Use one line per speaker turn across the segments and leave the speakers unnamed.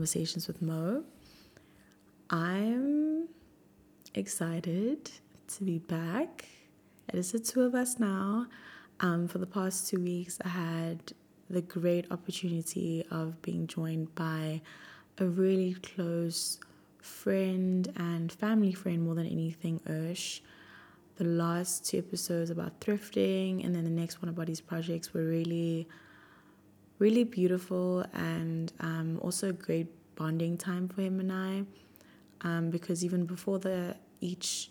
Conversations with Mo. I'm excited to be back. It is the two of us now. Um, for the past two weeks, I had the great opportunity of being joined by a really close friend and family friend more than anything, Ursh. The last two episodes about thrifting and then the next one about his projects were really, really beautiful and um, also a great bonding time for him and I. Um, because even before the each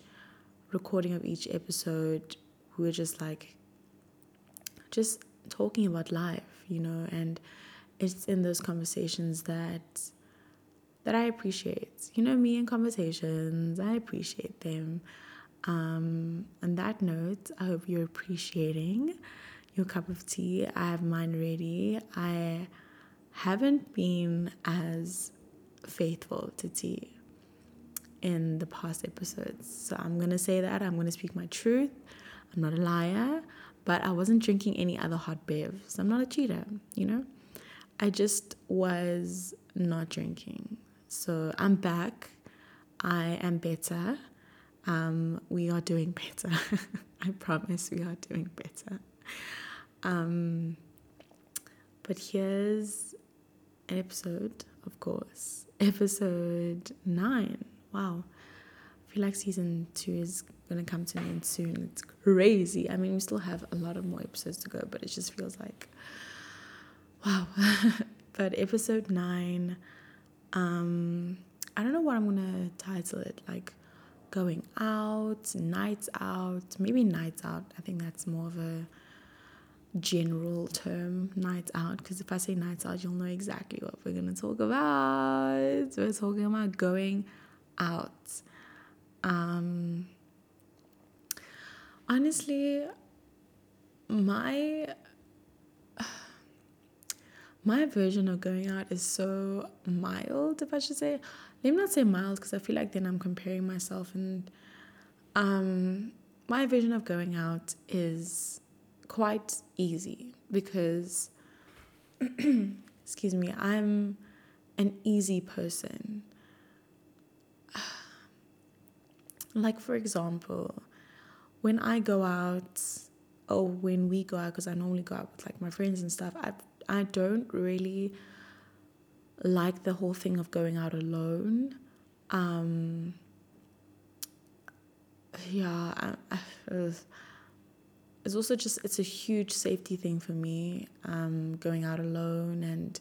recording of each episode, we were just like, just talking about life, you know, and it's in those conversations that that I appreciate. You know, me in conversations, I appreciate them. Um, on that note, I hope you're appreciating your cup of tea. I have mine ready. I haven't been as faithful to tea in the past episodes. So I'm going to say that. I'm going to speak my truth. I'm not a liar, but I wasn't drinking any other hot bevs. I'm not a cheater, you know? I just was not drinking. So I'm back. I am better. Um, we are doing better. I promise we are doing better. Um, but here's an episode, of course. Episode nine wow, I feel like season two is gonna come to an end soon. It's crazy. I mean, we still have a lot of more episodes to go, but it just feels like wow. but episode nine, um, I don't know what I'm gonna title it. Like going out, nights out, maybe nights out. I think that's more of a general term, nights out. Because if I say nights out, you'll know exactly what we're gonna talk about. We're talking about going out. Um, honestly, my my version of going out is so mild, if I should say. Let me not say mild because I feel like then I'm comparing myself. And um, my version of going out is quite easy because, excuse me, I'm an easy person. Like, for example, when I go out, or when we go out, because I normally go out with like my friends and stuff, I, I don't really like the whole thing of going out alone. Um, yeah, I, I, it's also just it's a huge safety thing for me. Um, going out alone and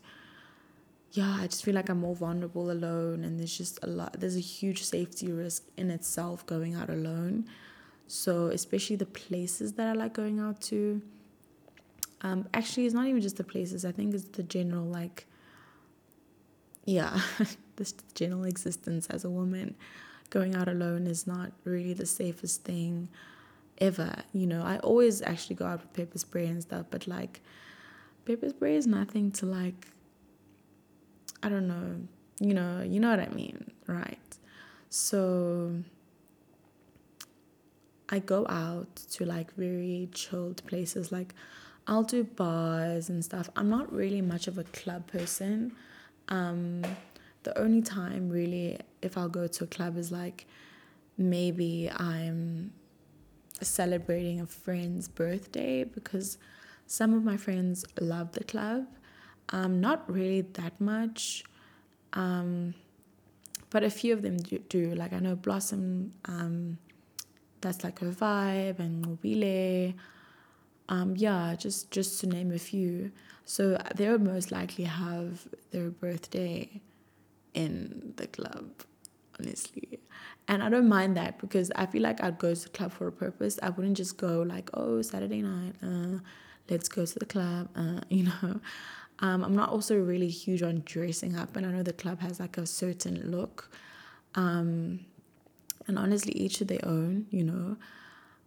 yeah, I just feel like I'm more vulnerable alone, and there's just a lot, there's a huge safety risk in itself going out alone. So, especially the places that I like going out to. Um, actually, it's not even just the places, I think it's the general, like, yeah, this general existence as a woman. Going out alone is not really the safest thing ever. You know, I always actually go out with pepper spray and stuff, but like, pepper spray is nothing to like I don't know, you know, you know what I mean, right? So I go out to like very chilled places like I'll do bars and stuff. I'm not really much of a club person. Um, the only time really if I'll go to a club is like maybe I'm celebrating a friend's birthday because some of my friends love the club um, not really that much, um, but a few of them do. do. Like I know Blossom, um, that's like her vibe, and Mobile. Um, yeah, just just to name a few. So they would most likely have their birthday in the club, honestly. And I don't mind that because I feel like I'd go to the club for a purpose. I wouldn't just go like, oh, Saturday night, uh, let's go to the club, uh, you know. Um, I'm not also really huge on dressing up, and I know the club has like a certain look. Um, and honestly, each of their own, you know.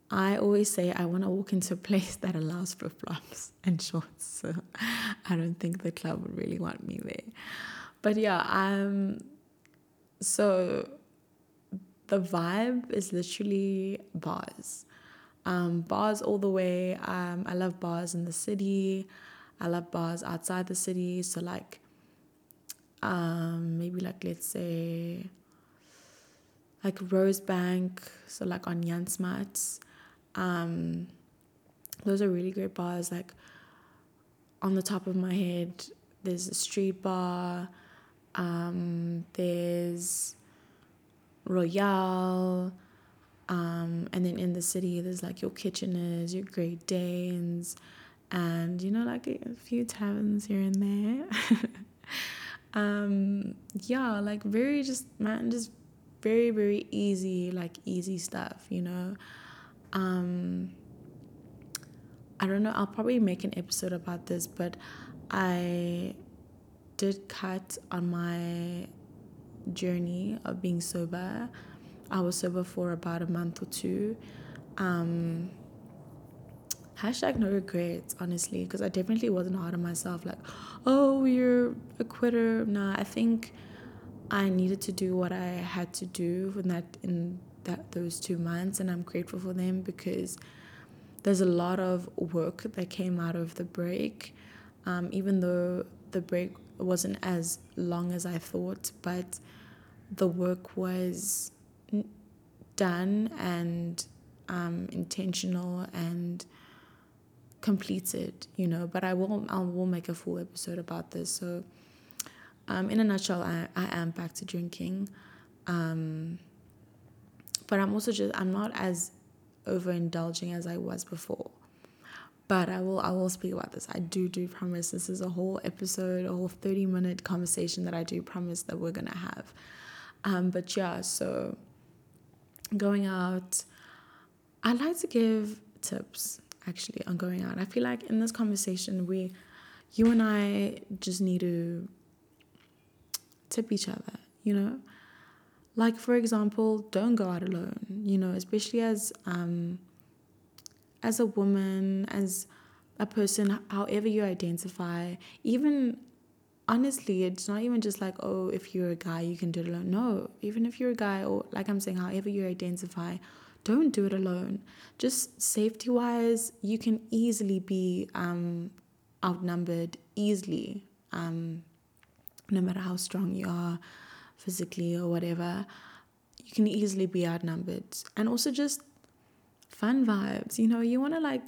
I always say I want to walk into a place that allows flip flops and shorts. So I don't think the club would really want me there. But yeah, um, so the vibe is literally bars. Um, bars all the way. Um, I love bars in the city. I love bars outside the city. So like um, maybe like let's say like Rosebank, so like on Jan Smuts. Um, those are really great bars. Like on the top of my head, there's a street bar. Um, there's Royale. Um, and then in the city, there's like your Kitcheners, your Great Danes, and you know, like a, a few taverns here and there. um, yeah, like very just, man, just very, very easy, like easy stuff, you know. Um, I don't know, I'll probably make an episode about this, but I did cut on my journey of being sober. I was sober for about a month or two. Um, hashtag no regrets, honestly, because I definitely wasn't hard on myself. Like, oh, you're a quitter. Nah, I think I needed to do what I had to do in that in that those two months, and I'm grateful for them because there's a lot of work that came out of the break, um, even though the break wasn't as long as I thought, but the work was done and um, intentional and completed, you know. But I will I will make a full episode about this. So, um, in a nutshell, I, I am back to drinking, um, but I'm also just I'm not as overindulging as I was before. But I will I will speak about this. I do do promise this is a whole episode, a whole 30 minute conversation that I do promise that we're gonna have. Um, but yeah, so going out, I like to give tips actually on going out. I feel like in this conversation we you and I just need to tip each other, you know? Like for example, don't go out alone, you know, especially as um as a woman, as a person, however you identify, even honestly, it's not even just like, oh, if you're a guy, you can do it alone. No, even if you're a guy, or like I'm saying, however you identify, don't do it alone. Just safety wise, you can easily be um, outnumbered, easily, um, no matter how strong you are physically or whatever. You can easily be outnumbered. And also just fun vibes. You know, you want to like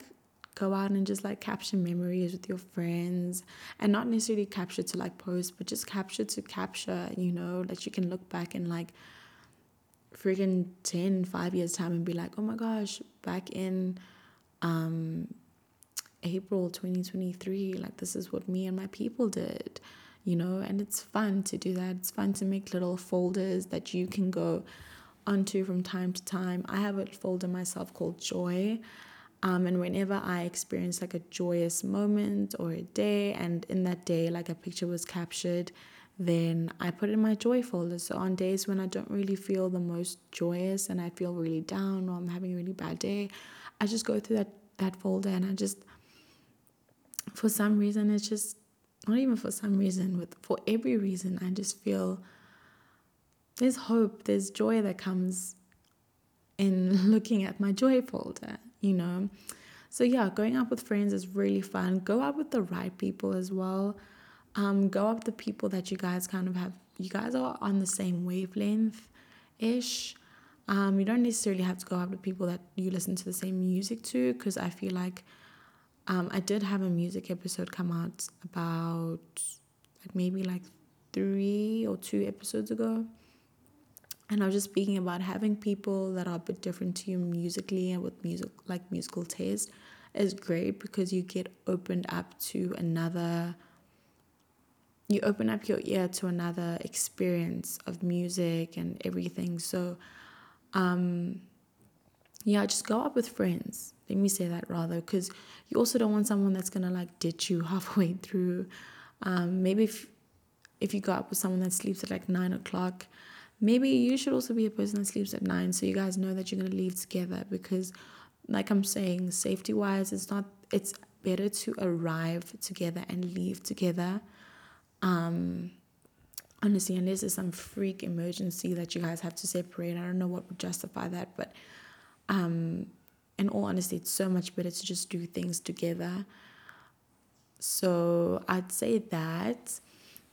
go out and just like capture memories with your friends and not necessarily capture to like post, but just capture to capture, you know, that you can look back and like freaking 10, 5 years time and be like, oh my gosh, back in um, April 2023, like this is what me and my people did, you know, and it's fun to do that. It's fun to make little folders that you can go onto from time to time. I have a folder myself called Joy. Um, and whenever I experience like a joyous moment or a day, and in that day, like a picture was captured, then I put it in my joy folder. So on days when I don't really feel the most joyous and I feel really down or I'm having a really bad day, I just go through that, that folder and I just, for some reason, it's just, not even for some reason, with for every reason, I just feel there's hope, there's joy that comes in looking at my joy folder, you know. So yeah, going out with friends is really fun. Go out with the right people as well. Um, go out with the people that you guys kind of have. You guys are on the same wavelength, ish. Um, you don't necessarily have to go out with people that you listen to the same music to, because I feel like um, I did have a music episode come out about like maybe like three or two episodes ago and I was just speaking about having people that are a bit different to you musically and with music like musical taste is great because you get opened up to another you open up your ear to another experience of music and everything. So um yeah just go up with friends. Let me say that rather because you also don't want someone that's gonna like ditch you halfway through. Um maybe if if you go up with someone that sleeps at like nine o'clock maybe you should also be a person that sleeps at nine so you guys know that you're going to leave together because like i'm saying safety wise it's not it's better to arrive together and leave together. Um honestly unless there's some freak emergency that you guys have to separate i don't know what would justify that but um in all honesty it's so much better to just do things together. So i'd say that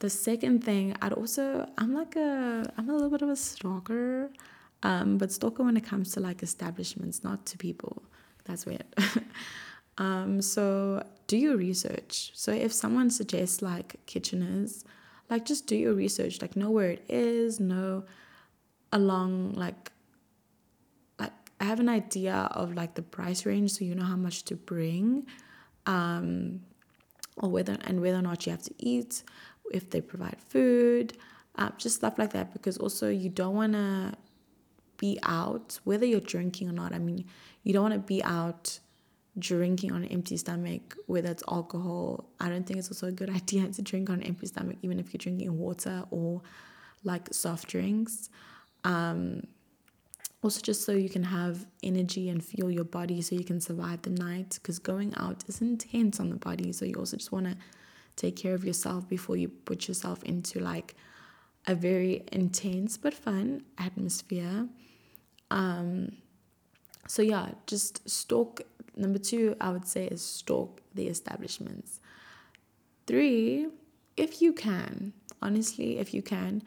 the second thing, I'd also I'm like a I'm a little bit of a stalker, um, but stalker when it comes to like establishments, not to people. That's weird. um, so do your research. So if someone suggests like Kitchener's, like just do your research. Like know where it is. Know along like like I have an idea of like the price range, so you know how much to bring. Um, or whether and whether or not you have to eat if they provide food, uh, just stuff like that. Because also you don't want to be out, whether you're drinking or not. I mean, you don't want to be out drinking on an empty stomach, whether it's alcohol. I don't think it's also a good idea to drink on an empty stomach, even if you're drinking water or like soft drinks. Um, also, just so you can have energy and fuel your body so you can survive the night, because going out is intense on the body. So, you also just want to take care of yourself before you put yourself into like a very intense but fun atmosphere. Um, so yeah, just stalk. Number two, I would say, is stalk the establishments. Three, if you can, honestly, if you can,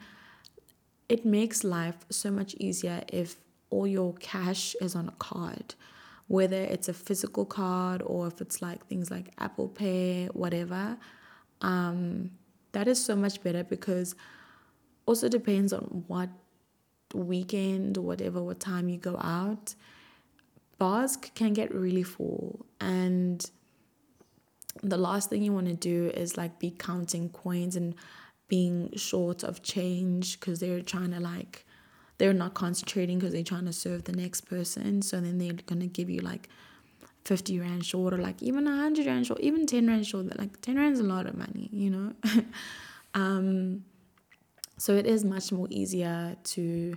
it makes life so much easier if all your cash is on a card, whether it's a physical card or if it's like things like Apple Pay, whatever um, that is so much better because also depends on what weekend or whatever what time you go out. Bars can get really full and the last thing you want to do is like be counting coins and being short of change because they're trying to like they're not concentrating because they're trying to serve the next person. So then they're gonna give you like 50 rand short or like even 100 rand short, even 10 rand short. Like 10 rand is a lot of money, you know? um, so it is much more easier to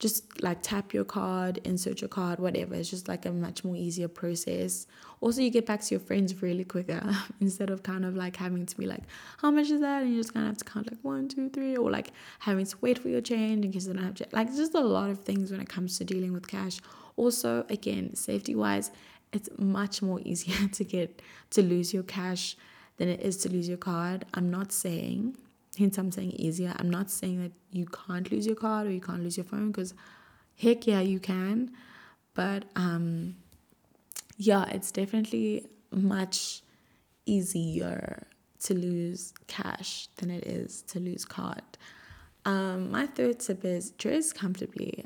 just like tap your card, insert your card, whatever. It's just like a much more easier process. Also, you get back to your friends really quicker instead of kind of like having to be like, how much is that? And you just kind of have to count like one, two, three, or like having to wait for your change in case you don't have to. Like, just a lot of things when it comes to dealing with cash. Also, again, safety wise, it's much more easier to get to lose your cash than it is to lose your card. I'm not saying, hence I'm saying easier. I'm not saying that you can't lose your card or you can't lose your phone because heck yeah, you can. But um yeah, it's definitely much easier to lose cash than it is to lose card. Um, my third tip is dress comfortably.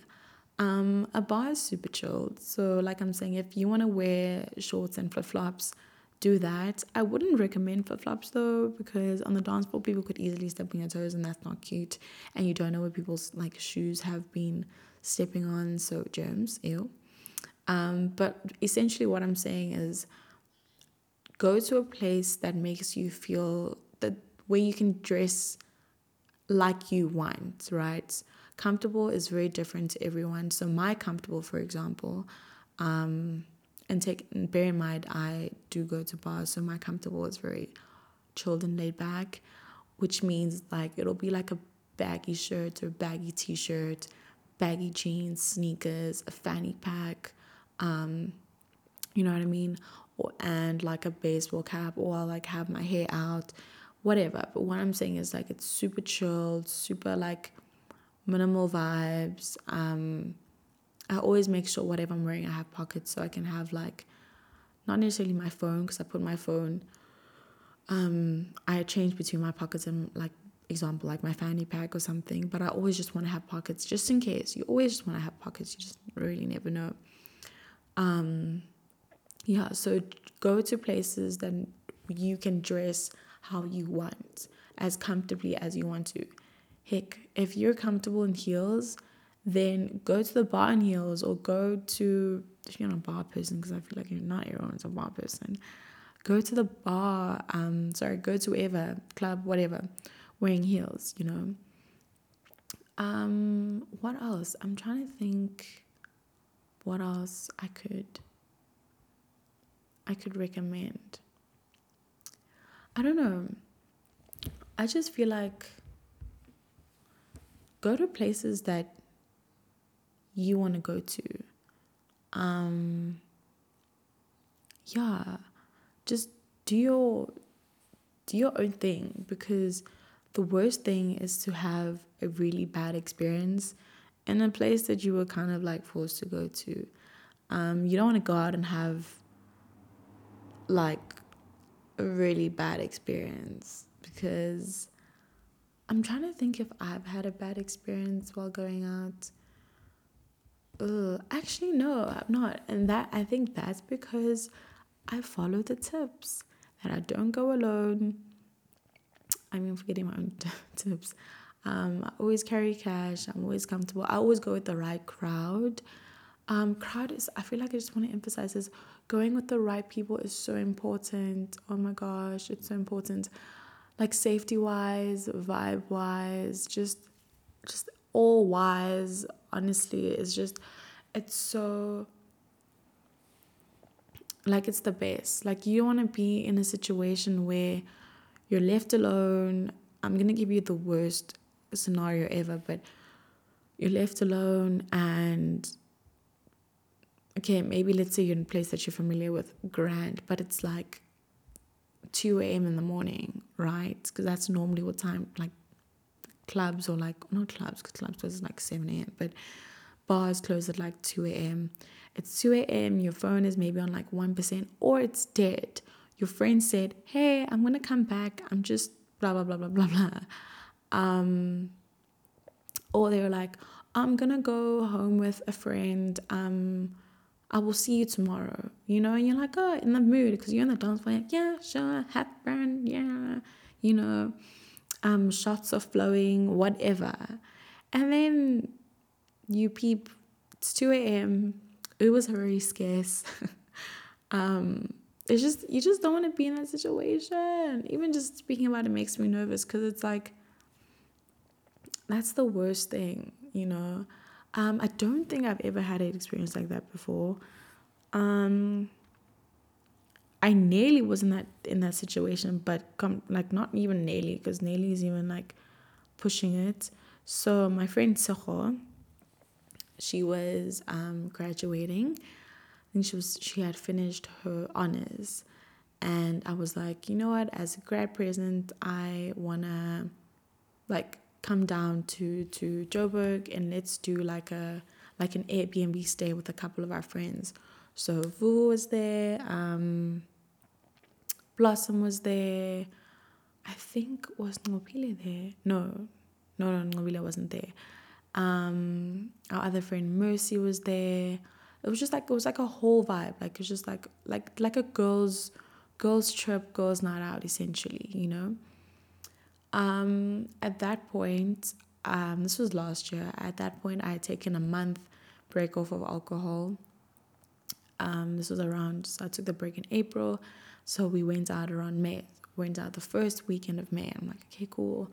Um, a bar is super chilled. So, like I'm saying, if you want to wear shorts and flip flops, do that. I wouldn't recommend flip flops though, because on the dance floor, people could easily step on your toes, and that's not cute. And you don't know where people's like shoes have been stepping on, so germs, ew. Um, but essentially, what I'm saying is go to a place that makes you feel that where you can dress like you want, right? Comfortable is very different to everyone. So my comfortable, for example, um, and take and bear in mind I do go to bars, so my comfortable is very chilled and laid back, which means like it'll be like a baggy shirt or baggy t-shirt, baggy jeans, sneakers, a fanny pack, um, you know what I mean, or and like a baseball cap, or I'll like have my hair out, whatever. But what I'm saying is like it's super chilled, super like minimal vibes. Um, I always make sure whatever I'm wearing, I have pockets so I can have like, not necessarily my phone because I put my phone. Um, I change between my pockets and like example like my fanny pack or something. But I always just want to have pockets just in case. You always just want to have pockets. You just really never know. Um, yeah, so go to places that you can dress how you want, as comfortably as you want to heck, if you're comfortable in heels, then go to the bar in heels or go to, if you're not a bar person, because I feel like you're not everyone's a bar person, go to the bar, um, sorry, go to whatever, club, whatever, wearing heels, you know. Um, what else? I'm trying to think what else I could I could recommend. I don't know. I just feel like go to places that you want to go to. Um, yeah, just do your do your own thing because the worst thing is to have a really bad experience in a place that you were kind of like forced to go to. Um, you don't want to go out and have like a really bad experience because I'm trying to think if I've had a bad experience while going out. Ugh, actually, no, I'm not. And that I think that's because I follow the tips that I don't go alone. I mean, forgetting my own tips. Um, I always carry cash. I'm always comfortable. I always go with the right crowd. Um, crowd is. I feel like I just want to emphasize this. Going with the right people is so important. Oh my gosh, it's so important. Like safety wise, vibe wise, just, just all wise. Honestly, it's just, it's so. Like it's the best. Like you want to be in a situation where you're left alone. I'm gonna give you the worst scenario ever, but you're left alone and okay, maybe let's say you're in a place that you're familiar with, grand, but it's like 2 a.m. in the morning, right? Because that's normally what time, like clubs or like, not clubs, because clubs close at like 7 a.m., but bars close at like 2 a.m. It's 2 a.m., your phone is maybe on like 1%, or it's dead. Your friend said, hey, I'm going to come back. I'm just blah, blah, blah, blah, blah, blah. Um, or they were like, I'm gonna go home with a friend. Um, I will see you tomorrow. You know, and you're like, oh, in the mood because you're in the dance floor. Like, yeah, sure, happen, yeah. You know, um, shots of flowing, whatever. And then you peep. It's two a.m. It was very scarce. um, it's just you just don't want to be in that situation. Even just speaking about it makes me nervous because it's like that's the worst thing, you know. Um, I don't think I've ever had an experience like that before. Um, I nearly was in that in that situation, but like not even nearly because nearly is even like pushing it. So my friend Seho, she was um, graduating, and she was she had finished her honors, and I was like, you know what? As a grad present, I wanna like come down to to Joburg and let's do like a like an Airbnb stay with a couple of our friends. So Vu was there, um, Blossom was there. I think was Ngopile there. No, no, no, Ngopile wasn't there. Um, our other friend Mercy was there. It was just like it was like a whole vibe. Like it's just like like like a girls girls trip, girls night out essentially. You know. Um, at that point, um, this was last year. At that point, I had taken a month break off of alcohol. Um, this was around, so I took the break in April. So we went out around May. Went out the first weekend of May. I'm like, okay, cool.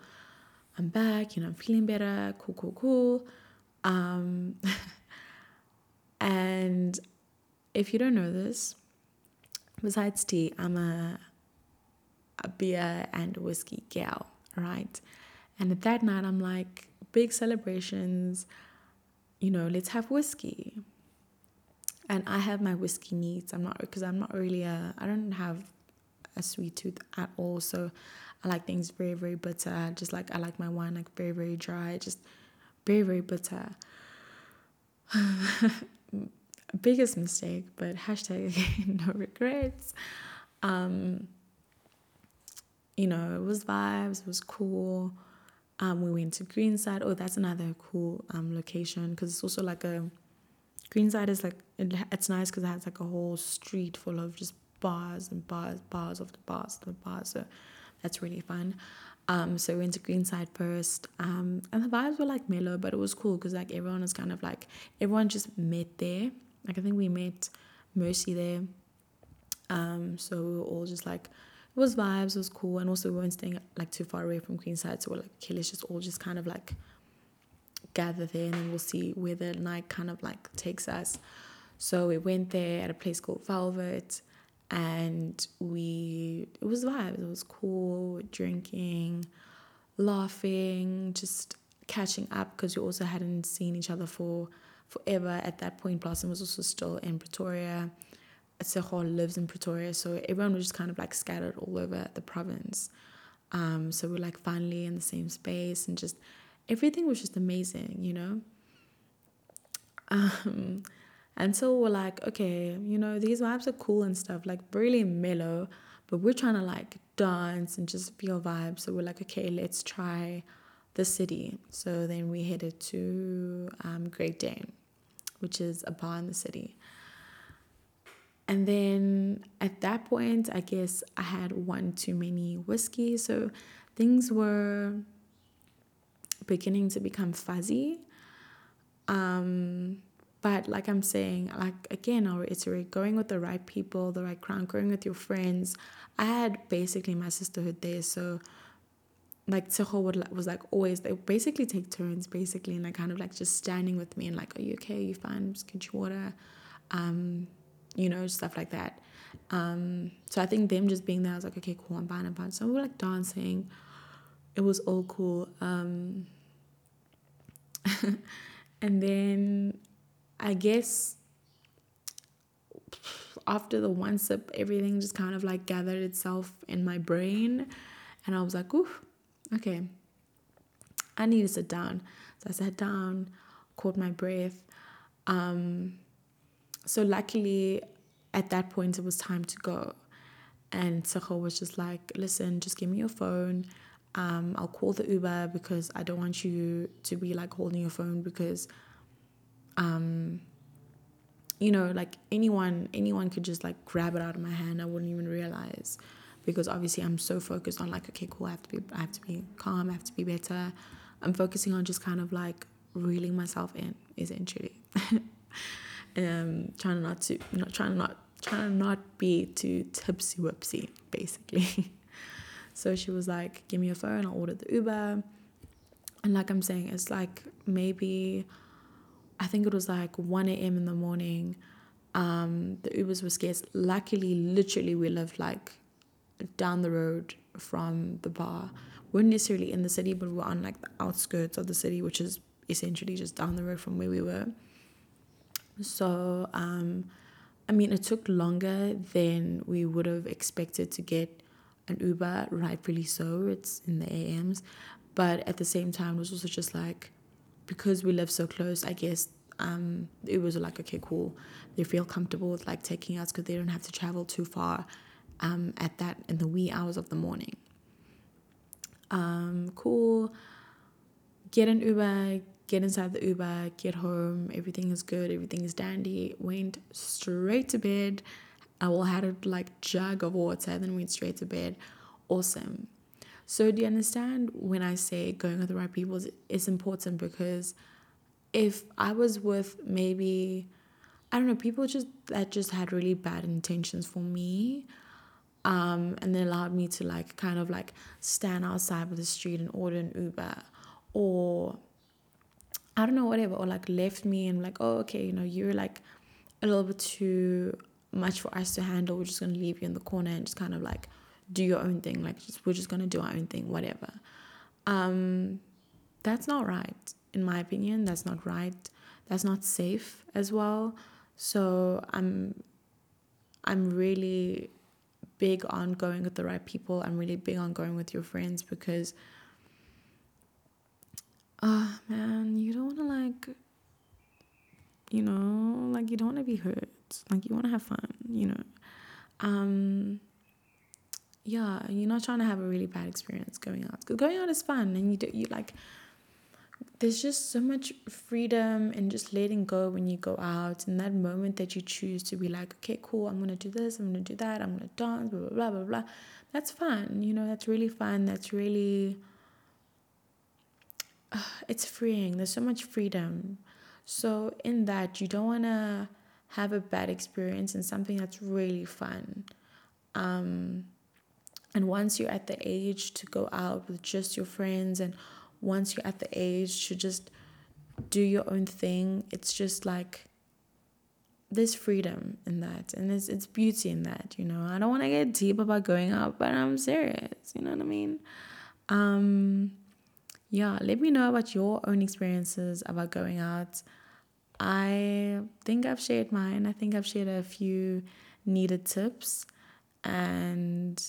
I'm back. You know, I'm feeling better. Cool, cool, cool. Um, and if you don't know this, besides tea, I'm a, a beer and whiskey gal right? And at that night, I'm like, big celebrations, you know, let's have whiskey. And I have my whiskey needs. I'm not, because I'm not really a, I don't have a sweet tooth at all. So I like things very, very bitter. Just like I like my wine like very, very dry, just very, very bitter. Biggest mistake, but hashtag again, no regrets. Um, you know, it was vibes, it was cool. Um, we went to Greenside. Oh, that's another cool um, location because it's also like a Greenside is like it, it's nice because it has like a whole street full of just bars and bars, bars of the bars, the bars. So that's really fun. Um, so we went to Greenside first, um, and the vibes were like mellow, but it was cool because like everyone was kind of like everyone just met there. Like I think we met Mercy there. Um, so we were all just like it was vibes, it was cool, and also we weren't staying like too far away from Greenside, so we're like, okay, let's just all just kind of like gather there, and then we'll see where the night kind of like takes us. So we went there at a place called Velvet, and we it was vibes. It was cool, drinking, laughing, just catching up because we also hadn't seen each other for forever. At that point, Blossom was also still in Pretoria. Seho lives in Pretoria, so everyone was just kind of like scattered all over the province. Um, so we're like finally in the same space and just everything was just amazing, you know. Um, and so we're like, okay, you know, these vibes are cool and stuff, like really mellow, but we're trying to like dance and just feel vibes. So we're like, okay, let's try the city. So then we headed to um, Great Dane, which is a bar in the city. And then at that point, I guess I had one too many whiskey. So things were beginning to become fuzzy. Um, but like I'm saying, like again, I'll reiterate, going with the right people, the right crowd, going with your friends. I had basically my sisterhood there, so like Tseho would was like always they basically take turns basically and like kind of like just standing with me and like, are you okay? Are you fine? Just get you water. Um, you know, stuff like that. Um, so I think them just being there, I was like, okay, cool, I'm fine, I'm fine. So we were like dancing. It was all cool. Um, and then I guess after the one sip, everything just kind of like gathered itself in my brain. And I was like, oof, okay, I need to sit down. So I sat down, caught my breath. Um, so luckily, at that point, it was time to go. And Tseho was just like, listen, just give me your phone. Um, I'll call the Uber because I don't want you to be like holding your phone because, um, you know, like anyone, anyone could just like grab it out of my hand. I wouldn't even realize because obviously I'm so focused on like, okay, cool. I have to be, I have to be calm. I have to be better. I'm focusing on just kind of like reeling myself in, essentially. um, trying not to not trying not trying to not be too tipsy whipsy basically. So she was like give me your phone i'll order the uber. And like i'm saying it's like maybe i think it was like 1 a.m in the morning um, the ubers were scarce. Luckily literally we lived like down the road from the bar. We weren't necessarily in the city but we we're on like the outskirts of the city which is essentially just down the road from where we were so, um, I mean, it took longer than we would have expected to get an Uber, rightfully so. It's in the AMs. But at the same time, it was also just like, because we live so close, I guess um, it was like, okay, cool. They feel comfortable with like taking us because they don't have to travel too far um, at that in the wee hours of the morning. Um, cool. Get an Uber, get inside the Uber, get home, everything is good, everything is dandy. Went straight to bed. I will had a like jug of water, then went straight to bed. Awesome. So do you understand when I say going with the right people is important because if I was with maybe I don't know, people just that just had really bad intentions for me. Um, and they allowed me to like kind of like stand outside of the street and order an Uber or I don't know, whatever, or like left me and like, oh, okay, you know, you're like a little bit too much for us to handle. We're just gonna leave you in the corner and just kind of like do your own thing. Like, just, we're just gonna do our own thing, whatever. Um, that's not right, in my opinion. That's not right. That's not safe as well. So I'm, I'm really big on going with the right people. I'm really big on going with your friends because oh, man, you don't want to like, you know, like you don't want to be hurt. Like you want to have fun, you know. Um, yeah, you're not trying to have a really bad experience going out. Because going out is fun, and you do you like. There's just so much freedom and just letting go when you go out, and that moment that you choose to be like, okay, cool, I'm gonna do this, I'm gonna do that, I'm gonna dance, blah blah blah blah blah. That's fun, you know. That's really fun. That's really it's freeing. There's so much freedom. So, in that, you don't want to have a bad experience in something that's really fun. Um, and once you're at the age to go out with just your friends, and once you're at the age to just do your own thing, it's just like there's freedom in that and there's it's beauty in that you know i don't want to get deep about going out but i'm serious you know what i mean um yeah, let me know about your own experiences about going out. I think I've shared mine. I think I've shared a few needed tips. And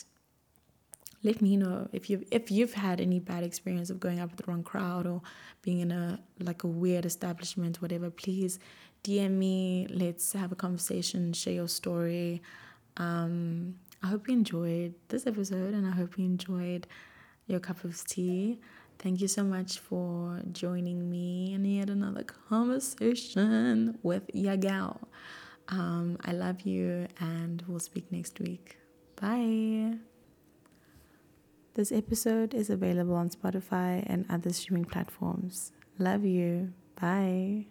let me know if you if you've had any bad experience of going out with the wrong crowd or being in a like a weird establishment, whatever. Please DM me. Let's have a conversation. Share your story. Um, I hope you enjoyed this episode, and I hope you enjoyed your cup of tea. Thank you so much for joining me in yet another conversation with Yagal. Um, I love you, and we'll speak next week. Bye. This episode is available on Spotify and other streaming platforms. Love you. Bye.